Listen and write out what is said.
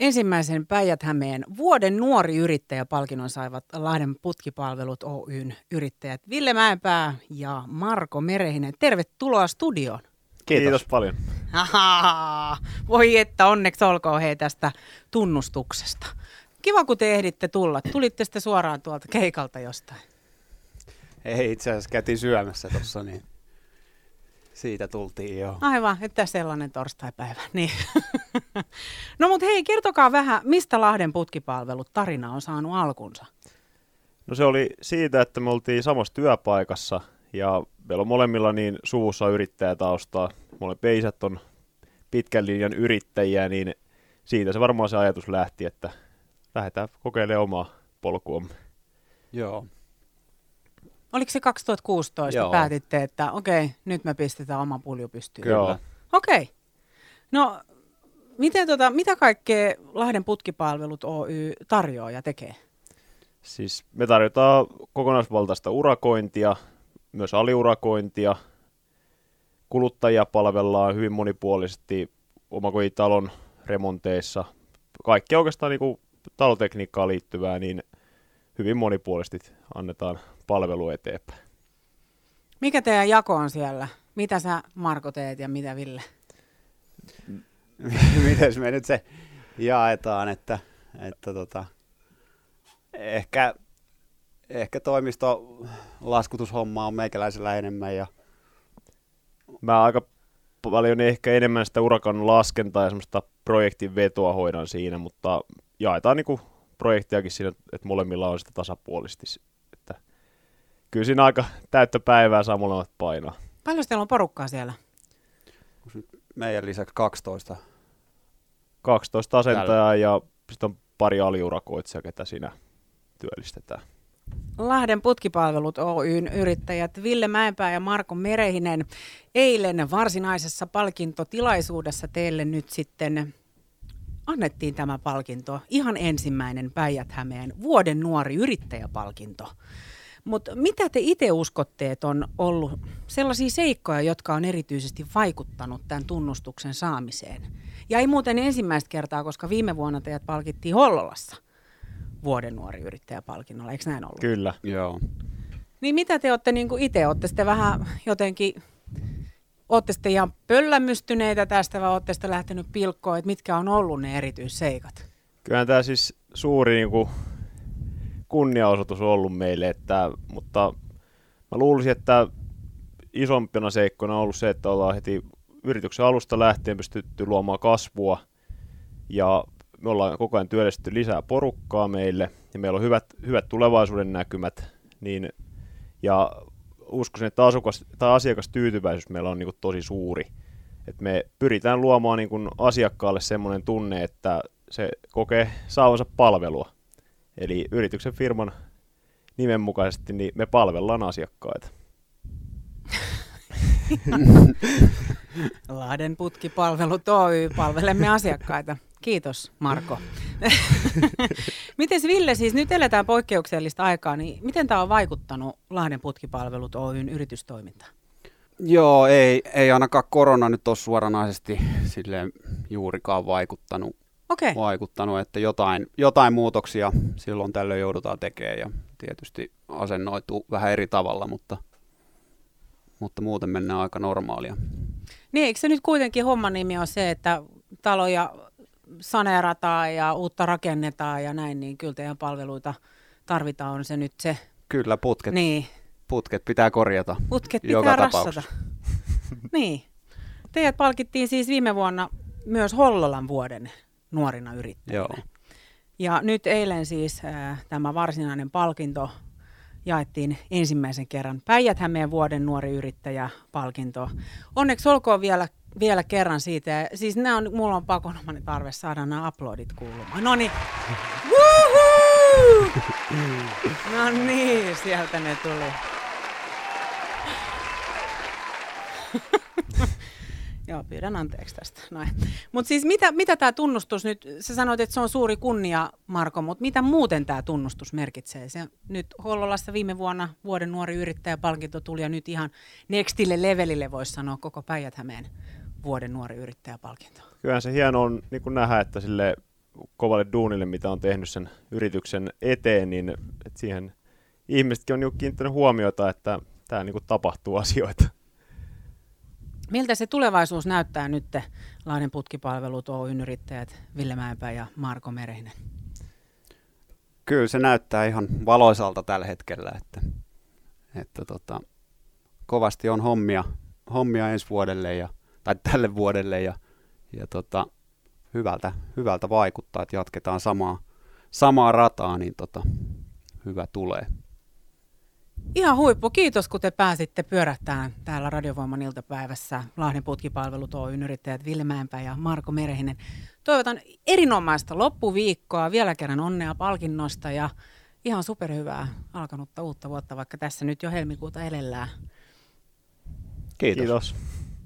Ensimmäisen Päijät-Hämeen vuoden nuori yrittäjäpalkinnon saivat Lahden putkipalvelut Oyn yrittäjät Ville Mäenpää ja Marko Merehinen. Tervetuloa studioon. Kiitos, Kiitos paljon. Ahaa, voi että onneksi olkoon hei tästä tunnustuksesta. Kiva, kun te ehditte tulla. Tulitte sitten suoraan tuolta keikalta jostain. Ei, itse asiassa käytiin syömässä tuossa, niin siitä tultiin jo. Aivan, että sellainen torstaipäivä. Niin. no mutta hei, kertokaa vähän, mistä Lahden putkipalvelut tarina on saanut alkunsa? No se oli siitä, että me oltiin samassa työpaikassa ja meillä on molemmilla niin suvussa yrittäjätaustaa. Molemmat peisät on pitkän linjan yrittäjiä, niin siitä se varmaan se ajatus lähti, että lähdetään kokeilemaan omaa polkuamme. Joo. Oliko se 2016, Joo. päätitte, että okei, nyt me pistetään oma pulju pystyyn? Kyllä. Okei. No, miten tota, mitä kaikkea Lahden putkipalvelut Oy tarjoaa ja tekee? Siis me tarjotaan kokonaisvaltaista urakointia, myös aliurakointia. Kuluttajia palvellaan hyvin monipuolisesti omakotitalon remonteissa. Kaikki oikeastaan niin kuin talotekniikkaan liittyvää, niin hyvin monipuolisesti annetaan palvelu eteenpäin. Mikä teidän jako on siellä? Mitä sä Marko teet ja mitä Ville? Miten me nyt se jaetaan, että, että tota, ehkä, ehkä toimisto laskutushomma on meikäläisellä enemmän. Ja... Mä aika paljon ehkä enemmän sitä urakan laskentaa ja semmoista projektin vetoa hoidan siinä, mutta jaetaan niinku projektiakin siinä, että molemmilla on sitä tasapuolisesti. Että kyllä siinä aika täyttä päivää saa molemmat painoa. Paljon teillä on porukkaa siellä? Meidän lisäksi 12. 12 asentajaa ja sitten on pari aliurakoitsijaa, ketä siinä työllistetään. Lahden putkipalvelut Oyn yrittäjät Ville Mäenpää ja Marko Merehinen. Eilen varsinaisessa palkintotilaisuudessa teille nyt sitten annettiin tämä palkinto, ihan ensimmäinen Päijät-Hämeen vuoden nuori yrittäjäpalkinto. Mutta mitä te itse uskotte, että on ollut sellaisia seikkoja, jotka on erityisesti vaikuttanut tämän tunnustuksen saamiseen? Ja ei muuten ensimmäistä kertaa, koska viime vuonna teidät palkittiin Hollolassa vuoden nuori yrittäjäpalkinnolla, eikö näin ollut? Kyllä. Joo. Niin mitä te olette niin itse, olette sitten vähän jotenkin Olette sitten ihan pöllämystyneitä tästä vai olette sitten lähtenyt pilkkoon, että mitkä on ollut ne erityisseikat? Kyllä tämä siis suuri niin kuin, kunniaosoitus on ollut meille, että, mutta mä luulisin, että isompina seikkona on ollut se, että ollaan heti yrityksen alusta lähtien pystytty luomaan kasvua ja me ollaan koko ajan työllistetty lisää porukkaa meille ja meillä on hyvät, hyvät tulevaisuuden näkymät, niin, ja uskoisin, että asukas, tai asiakastyytyväisyys meillä on niin kuin tosi suuri. Et me pyritään luomaan niin kuin asiakkaalle semmoinen tunne, että se kokee saavansa palvelua. Eli yrityksen firman nimen mukaisesti niin me palvellaan asiakkaita. Lahden putkipalvelut Oy, palvelemme asiakkaita. Kiitos Marko. miten Ville, siis nyt eletään poikkeuksellista aikaa, niin miten tämä on vaikuttanut Lahden putkipalvelut Oyn yritystoimintaan? Joo, ei, ei ainakaan korona nyt ole suoranaisesti silleen juurikaan vaikuttanut. Okay. vaikuttanut, että jotain, jotain muutoksia silloin tällöin joudutaan tekemään ja tietysti asennoituu vähän eri tavalla, mutta, mutta muuten mennään aika normaalia. Niin, eikö se nyt kuitenkin homman nimi on se, että taloja saneerataan ja uutta rakennetaan ja näin, niin kyllä teidän palveluita tarvitaan, on se nyt se. Kyllä, putket, niin. putket pitää korjata Putket pitää joka rassata. niin. Teidät palkittiin siis viime vuonna myös Hollolan vuoden nuorina yrittäjinä. Joo. Ja nyt eilen siis äh, tämä varsinainen palkinto jaettiin ensimmäisen kerran Päijät-Hämeen vuoden nuori yrittäjä palkinto. Onneksi olkoon vielä vielä kerran siitä. Siis nämä on, mulla on pakonomani tarve saada nämä uploadit kuulumaan. No niin. No niin, sieltä ne tuli. Joo, pyydän anteeksi tästä. Mutta siis mitä, mitä tämä tunnustus nyt, sä sanoit, että se on suuri kunnia, Marko, mutta mitä muuten tämä tunnustus merkitsee? Se, nyt Hollolassa viime vuonna vuoden nuori yrittäjäpalkinto tuli ja nyt ihan nextille levelille voisi sanoa koko päijät vuoden nuori yrittäjäpalkinto. Kyllähän se hieno on niin kuin nähdä, että sille kovalle duunille, mitä on tehnyt sen yrityksen eteen, niin että siihen ihmisetkin on niin kiinnittänyt huomiota, että tämä niin tapahtuu asioita. Miltä se tulevaisuus näyttää nyt, Lahden putkipalvelut, Oyn yrittäjät Ville Mäenpää ja Marko Merehinen? Kyllä se näyttää ihan valoisalta tällä hetkellä, että, että tota, kovasti on hommia, hommia ensi vuodelle ja, tai tälle vuodelle ja, ja tota, hyvältä, hyvältä vaikuttaa, että jatketaan samaa, samaa rataa, niin tota, hyvä tulee. Ihan huippu. Kiitos, kun te pääsitte pyörähtään täällä Radiovoiman iltapäivässä. Lahden putkipalvelut Oyn yrittäjät Ville Mäenpää ja Marko Merehinen. Toivotan erinomaista loppuviikkoa, vielä kerran onnea palkinnosta ja ihan superhyvää alkanutta uutta vuotta, vaikka tässä nyt jo helmikuuta elellään. Kiitos. Kiitos.